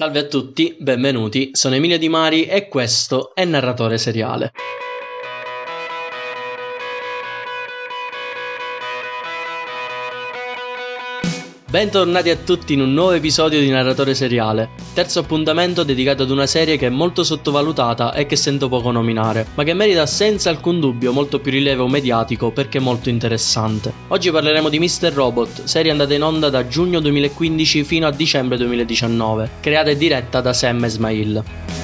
Salve a tutti, benvenuti, sono Emilio Di Mari e questo è Narratore Seriale. Bentornati a tutti in un nuovo episodio di Narratore Seriale, terzo appuntamento dedicato ad una serie che è molto sottovalutata e che sento poco nominare, ma che merita senza alcun dubbio molto più rilievo mediatico perché molto interessante. Oggi parleremo di Mr. Robot, serie andata in onda da giugno 2015 fino a dicembre 2019, creata e diretta da Sam Esmail.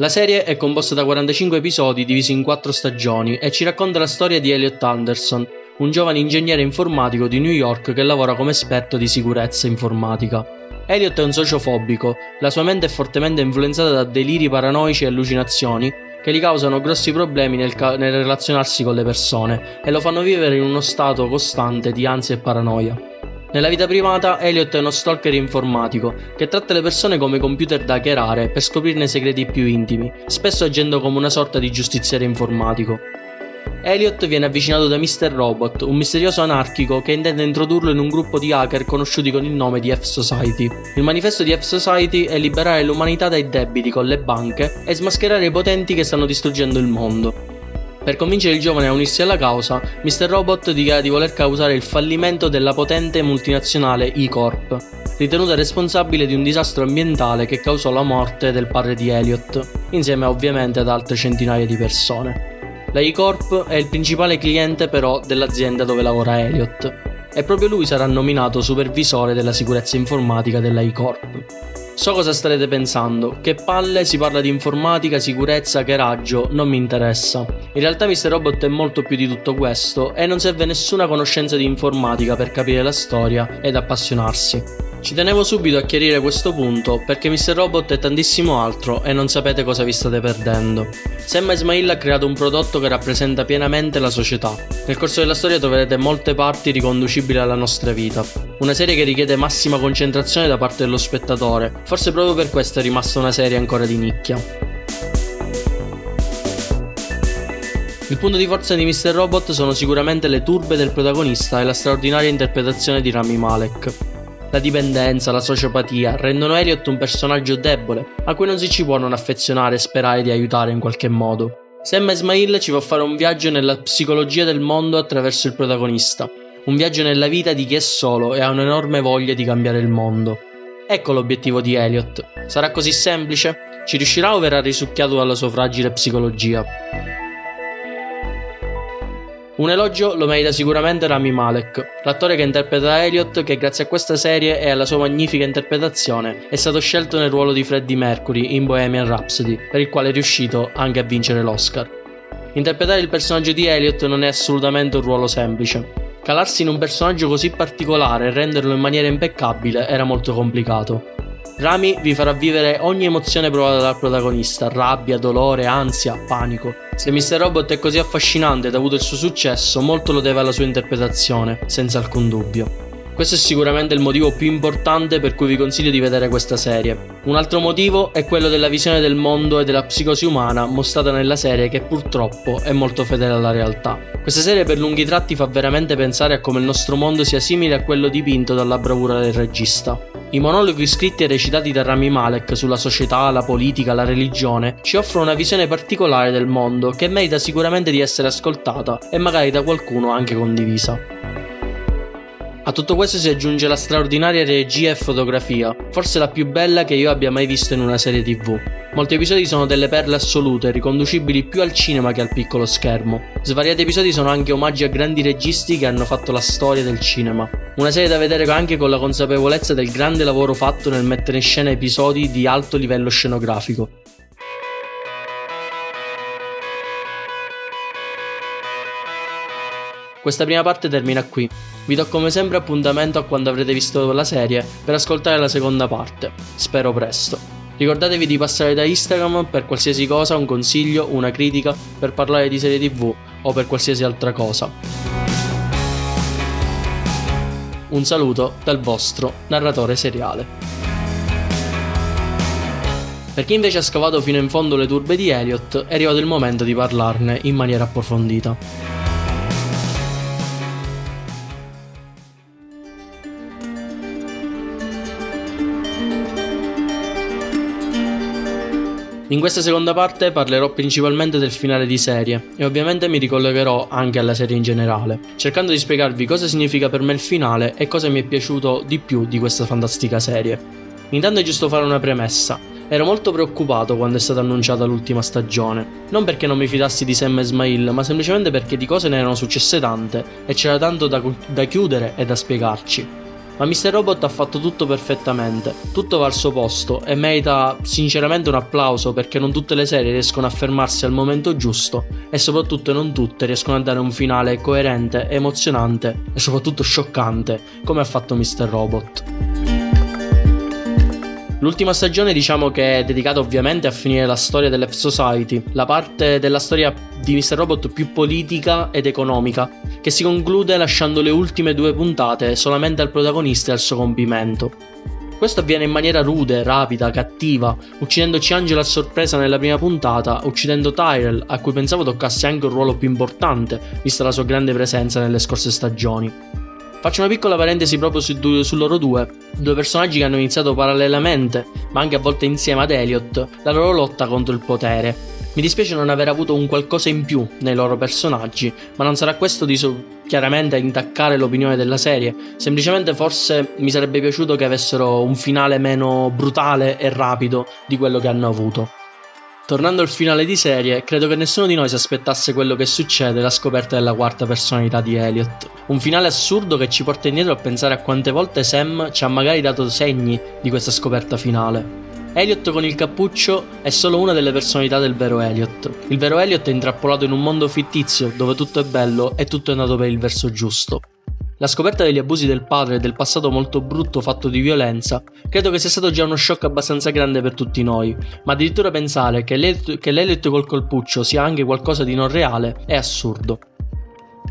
La serie è composta da 45 episodi divisi in 4 stagioni e ci racconta la storia di Elliot Anderson, un giovane ingegnere informatico di New York che lavora come esperto di sicurezza informatica. Elliot è un sociofobico, la sua mente è fortemente influenzata da deliri paranoici e allucinazioni che gli causano grossi problemi nel, ca- nel relazionarsi con le persone e lo fanno vivere in uno stato costante di ansia e paranoia. Nella vita privata, Elliot è uno stalker informatico che tratta le persone come computer da hackerare per scoprirne i segreti più intimi, spesso agendo come una sorta di giustiziere informatico. Elliot viene avvicinato da Mr. Robot, un misterioso anarchico che intende introdurlo in un gruppo di hacker conosciuti con il nome di F-Society. Il manifesto di F-Society è liberare l'umanità dai debiti con le banche e smascherare i potenti che stanno distruggendo il mondo. Per convincere il giovane a unirsi alla causa, Mr. Robot dichiara di voler causare il fallimento della potente multinazionale E-Corp, ritenuta responsabile di un disastro ambientale che causò la morte del padre di Elliot, insieme ovviamente ad altre centinaia di persone. La E-Corp è il principale cliente però dell'azienda dove lavora Elliot, e proprio lui sarà nominato supervisore della sicurezza informatica della E-Corp. So cosa starete pensando, che palle si parla di informatica, sicurezza, che raggio, non mi interessa. In realtà Mr. Robot è molto più di tutto questo e non serve nessuna conoscenza di informatica per capire la storia ed appassionarsi. Ci tenevo subito a chiarire questo punto perché Mr. Robot è tantissimo altro e non sapete cosa vi state perdendo. Semma Ismail ha creato un prodotto che rappresenta pienamente la società. Nel corso della storia troverete molte parti riconducibili alla nostra vita. Una serie che richiede massima concentrazione da parte dello spettatore, forse proprio per questo è rimasta una serie ancora di nicchia. Il punto di forza di Mr. Robot sono sicuramente le turbe del protagonista e la straordinaria interpretazione di Rami Malek. La dipendenza, la sociopatia rendono Elliot un personaggio debole, a cui non si ci può non affezionare e sperare di aiutare in qualche modo. Sam Ismail ci fa fare un viaggio nella psicologia del mondo attraverso il protagonista, un viaggio nella vita di chi è solo e ha un'enorme voglia di cambiare il mondo. Ecco l'obiettivo di Elliot. Sarà così semplice? Ci riuscirà o verrà risucchiato dalla sua fragile psicologia? Un elogio lo merita sicuramente Rami Malek, l'attore che interpreta Elliot che grazie a questa serie e alla sua magnifica interpretazione è stato scelto nel ruolo di Freddie Mercury in Bohemian Rhapsody, per il quale è riuscito anche a vincere l'Oscar. Interpretare il personaggio di Elliot non è assolutamente un ruolo semplice. Calarsi in un personaggio così particolare e renderlo in maniera impeccabile era molto complicato. Rami vi farà vivere ogni emozione provata dal protagonista, rabbia, dolore, ansia, panico. Se Mr. Robot è così affascinante ed ha avuto il suo successo, molto lo deve alla sua interpretazione, senza alcun dubbio. Questo è sicuramente il motivo più importante per cui vi consiglio di vedere questa serie. Un altro motivo è quello della visione del mondo e della psicosi umana mostrata nella serie che purtroppo è molto fedele alla realtà. Questa serie per lunghi tratti fa veramente pensare a come il nostro mondo sia simile a quello dipinto dalla bravura del regista. I monologhi scritti e recitati da Rami Malek sulla società, la politica, la religione ci offrono una visione particolare del mondo che merita sicuramente di essere ascoltata e magari da qualcuno anche condivisa. A tutto questo si aggiunge la straordinaria regia e fotografia, forse la più bella che io abbia mai visto in una serie tv. Molti episodi sono delle perle assolute, riconducibili più al cinema che al piccolo schermo. Svariati episodi sono anche omaggi a grandi registi che hanno fatto la storia del cinema. Una serie da vedere anche con la consapevolezza del grande lavoro fatto nel mettere in scena episodi di alto livello scenografico. Questa prima parte termina qui. Vi do come sempre appuntamento a quando avrete visto la serie per ascoltare la seconda parte. Spero presto. Ricordatevi di passare da Instagram per qualsiasi cosa, un consiglio, una critica, per parlare di serie tv o per qualsiasi altra cosa. Un saluto dal vostro narratore seriale. Per chi invece ha scavato fino in fondo le turbe di Elliot, è arrivato il momento di parlarne in maniera approfondita. In questa seconda parte parlerò principalmente del finale di serie e ovviamente mi ricollegherò anche alla serie in generale, cercando di spiegarvi cosa significa per me il finale e cosa mi è piaciuto di più di questa fantastica serie. Intanto è giusto fare una premessa. Ero molto preoccupato quando è stata annunciata l'ultima stagione. Non perché non mi fidassi di Sam e Ismail, ma semplicemente perché di cose ne erano successe tante e c'era tanto da, da chiudere e da spiegarci. Ma Mr. Robot ha fatto tutto perfettamente, tutto va al suo posto e merita sinceramente un applauso perché non tutte le serie riescono a fermarsi al momento giusto e soprattutto non tutte riescono a dare un finale coerente, emozionante e soprattutto scioccante come ha fatto Mr. Robot. L'ultima stagione diciamo che è dedicata ovviamente a finire la storia dell'F Society, la parte della storia di Mr. Robot più politica ed economica, che si conclude lasciando le ultime due puntate solamente al protagonista e al suo compimento. Questo avviene in maniera rude, rapida, cattiva, uccidendoci Angela a sorpresa nella prima puntata, uccidendo Tyrell, a cui pensavo toccasse anche un ruolo più importante, vista la sua grande presenza nelle scorse stagioni. Faccio una piccola parentesi proprio su, su, loro due, due personaggi che hanno iniziato parallelamente, ma anche a volte insieme ad Elliot, la loro lotta contro il potere. Mi dispiace non aver avuto un qualcosa in più nei loro personaggi, ma non sarà questo di so- chiaramente a intaccare l'opinione della serie, semplicemente forse mi sarebbe piaciuto che avessero un finale meno brutale e rapido di quello che hanno avuto. Tornando al finale di serie, credo che nessuno di noi si aspettasse quello che succede, la scoperta della quarta personalità di Elliot. Un finale assurdo che ci porta indietro a pensare a quante volte Sam ci ha magari dato segni di questa scoperta finale. Elliot con il cappuccio è solo una delle personalità del vero Elliot. Il vero Elliot è intrappolato in un mondo fittizio dove tutto è bello e tutto è andato per il verso giusto. La scoperta degli abusi del padre e del passato molto brutto fatto di violenza credo che sia stato già uno shock abbastanza grande per tutti noi, ma addirittura pensare che l'Elliot col colpuccio sia anche qualcosa di non reale è assurdo.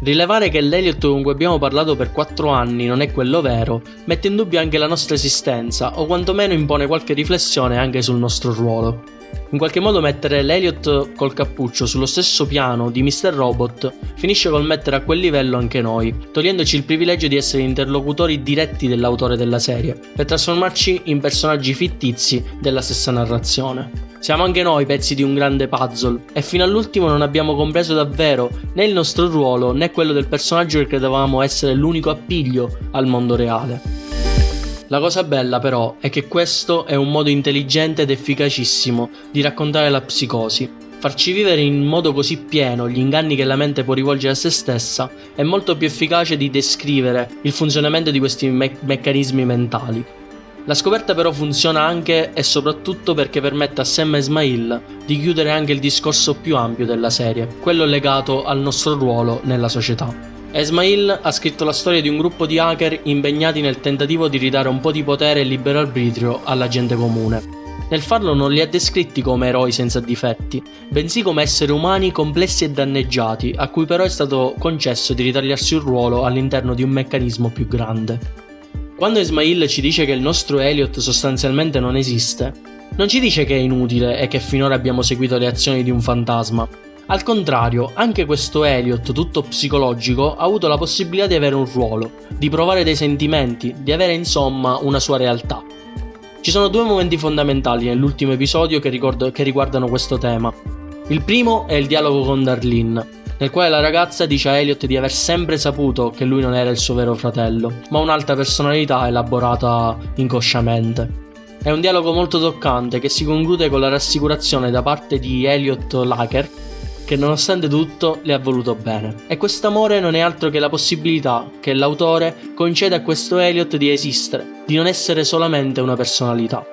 Rilevare che l'Elliot con cui abbiamo parlato per 4 anni non è quello vero mette in dubbio anche la nostra esistenza o quantomeno impone qualche riflessione anche sul nostro ruolo. In qualche modo mettere l'Eliot col cappuccio sullo stesso piano di Mr. Robot finisce col mettere a quel livello anche noi, togliendoci il privilegio di essere interlocutori diretti dell'autore della serie, per trasformarci in personaggi fittizi della stessa narrazione. Siamo anche noi pezzi di un grande puzzle e fino all'ultimo non abbiamo compreso davvero né il nostro ruolo né quello del personaggio che credevamo essere l'unico appiglio al mondo reale. La cosa bella però è che questo è un modo intelligente ed efficacissimo di raccontare la psicosi. Farci vivere in modo così pieno gli inganni che la mente può rivolgere a se stessa è molto più efficace di descrivere il funzionamento di questi me- meccanismi mentali. La scoperta però funziona anche e soprattutto perché permette a Sam e Ismail di chiudere anche il discorso più ampio della serie, quello legato al nostro ruolo nella società. Esmail ha scritto la storia di un gruppo di hacker impegnati nel tentativo di ridare un po' di potere e libero arbitrio alla gente comune. Nel farlo non li ha descritti come eroi senza difetti, bensì come esseri umani complessi e danneggiati, a cui però è stato concesso di ritagliarsi un ruolo all'interno di un meccanismo più grande. Quando Ismail ci dice che il nostro Elliot sostanzialmente non esiste, non ci dice che è inutile e che finora abbiamo seguito le azioni di un fantasma, al contrario, anche questo Elliot, tutto psicologico, ha avuto la possibilità di avere un ruolo, di provare dei sentimenti, di avere insomma una sua realtà. Ci sono due momenti fondamentali nell'ultimo episodio che, ricordo, che riguardano questo tema. Il primo è il dialogo con Darlene, nel quale la ragazza dice a Elliot di aver sempre saputo che lui non era il suo vero fratello, ma un'altra personalità elaborata inconsciamente. È un dialogo molto toccante che si conclude con la rassicurazione da parte di Elliot Laker che nonostante tutto le ha voluto bene. E quest'amore non è altro che la possibilità che l'autore concede a questo Elliot di esistere, di non essere solamente una personalità.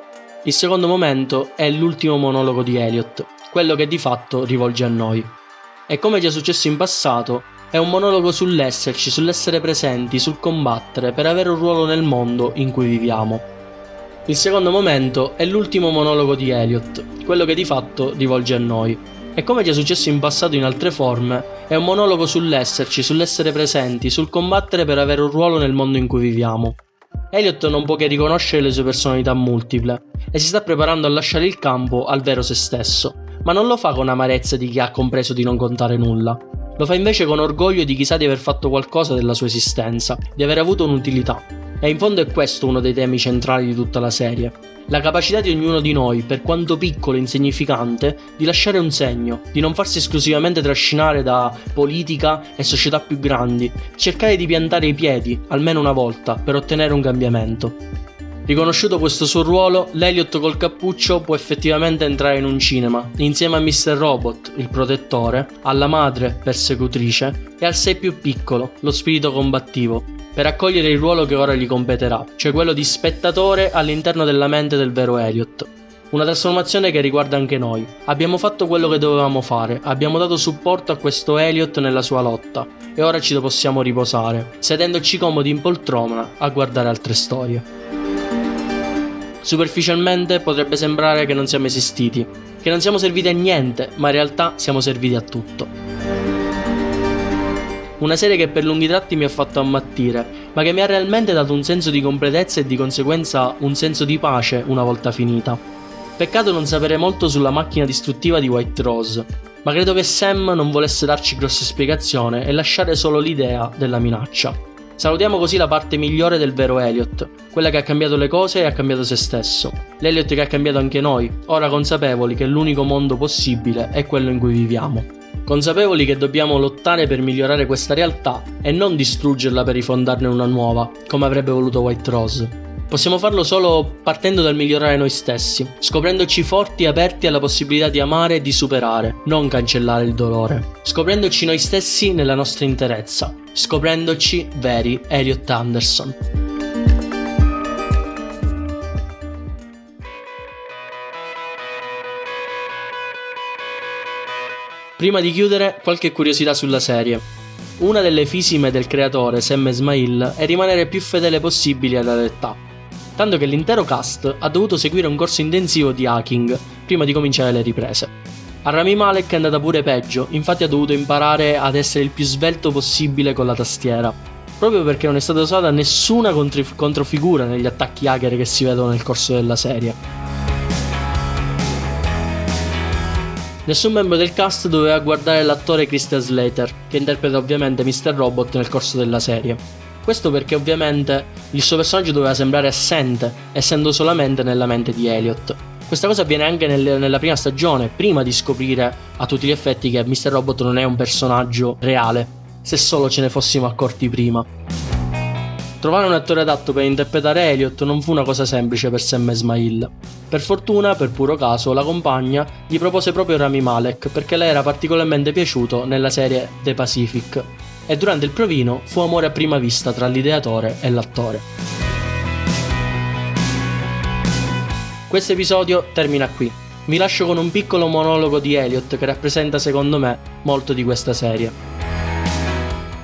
Il secondo momento è l'ultimo monologo di Elliot, quello che di fatto rivolge a noi. E come già successo in passato, è un monologo sull'esserci, sull'essere presenti, sul combattere per avere un ruolo nel mondo in cui viviamo. Il secondo momento è l'ultimo monologo di Elliot, quello che di fatto rivolge a noi. E come già successo in passato in altre forme, è un monologo sull'esserci, sull'essere presenti, sul combattere per avere un ruolo nel mondo in cui viviamo. Elliot non può che riconoscere le sue personalità multiple e si sta preparando a lasciare il campo al vero se stesso, ma non lo fa con amarezza di chi ha compreso di non contare nulla. Lo fa invece con orgoglio di chi sa di aver fatto qualcosa della sua esistenza, di aver avuto un'utilità. E in fondo è questo uno dei temi centrali di tutta la serie. La capacità di ognuno di noi, per quanto piccolo e insignificante, di lasciare un segno, di non farsi esclusivamente trascinare da politica e società più grandi, cercare di piantare i piedi, almeno una volta, per ottenere un cambiamento. Riconosciuto questo suo ruolo, l'Eliot col cappuccio può effettivamente entrare in un cinema, insieme a Mr. Robot, il protettore, alla madre, persecutrice, e al sé più piccolo, lo spirito combattivo, per accogliere il ruolo che ora gli competerà, cioè quello di spettatore all'interno della mente del vero Elliot. Una trasformazione che riguarda anche noi. Abbiamo fatto quello che dovevamo fare, abbiamo dato supporto a questo Elliot nella sua lotta e ora ci possiamo riposare, sedendoci comodi in poltrona a guardare altre storie. Superficialmente potrebbe sembrare che non siamo esistiti, che non siamo serviti a niente, ma in realtà siamo serviti a tutto. Una serie che per lunghi tratti mi ha fatto ammattire, ma che mi ha realmente dato un senso di completezza e di conseguenza un senso di pace una volta finita. Peccato non sapere molto sulla macchina distruttiva di White Rose, ma credo che Sam non volesse darci grosse spiegazioni e lasciare solo l'idea della minaccia. Salutiamo così la parte migliore del vero Elliot, quella che ha cambiato le cose e ha cambiato se stesso. L'Elliot che ha cambiato anche noi, ora consapevoli che l'unico mondo possibile è quello in cui viviamo. Consapevoli che dobbiamo lottare per migliorare questa realtà e non distruggerla per rifondarne una nuova, come avrebbe voluto White Rose. Possiamo farlo solo partendo dal migliorare noi stessi, scoprendoci forti e aperti alla possibilità di amare e di superare, non cancellare il dolore. Scoprendoci noi stessi nella nostra interezza, scoprendoci veri Elliot Anderson. Prima di chiudere, qualche curiosità sulla serie. Una delle fisime del creatore, Sam Esmail, è rimanere più fedele possibile alla realtà tanto che l'intero cast ha dovuto seguire un corso intensivo di hacking prima di cominciare le riprese. A Rami Malek è andata pure peggio, infatti ha dovuto imparare ad essere il più svelto possibile con la tastiera, proprio perché non è stata usata nessuna contrif- controfigura negli attacchi hacker che si vedono nel corso della serie. Nessun membro del cast doveva guardare l'attore Christian Slater, che interpreta ovviamente Mr. Robot nel corso della serie. Questo perché ovviamente il suo personaggio doveva sembrare assente, essendo solamente nella mente di Elliot. Questa cosa avviene anche nel, nella prima stagione, prima di scoprire a tutti gli effetti che Mr. Robot non è un personaggio reale, se solo ce ne fossimo accorti prima. Trovare un attore adatto per interpretare Elliot non fu una cosa semplice per Sam Esmail. Per fortuna, per puro caso, la compagna gli propose proprio Rami Malek perché le era particolarmente piaciuto nella serie The Pacific, e durante il provino fu amore a prima vista tra l'ideatore e l'attore. Questo episodio termina qui. Vi lascio con un piccolo monologo di Elliot che rappresenta secondo me molto di questa serie.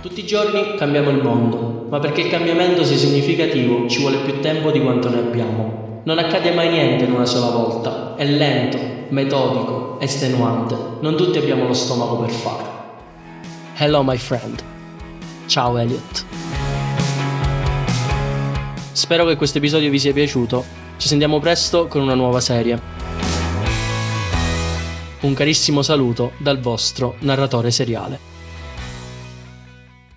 Tutti i giorni cambiamo il mondo, ma perché il cambiamento sia significativo ci vuole più tempo di quanto ne abbiamo. Non accade mai niente in una sola volta, è lento, metodico, estenuante, non tutti abbiamo lo stomaco per farlo. Hello my friend. Ciao Elliot. Spero che questo episodio vi sia piaciuto. Ci sentiamo presto con una nuova serie. Un carissimo saluto dal vostro narratore seriale.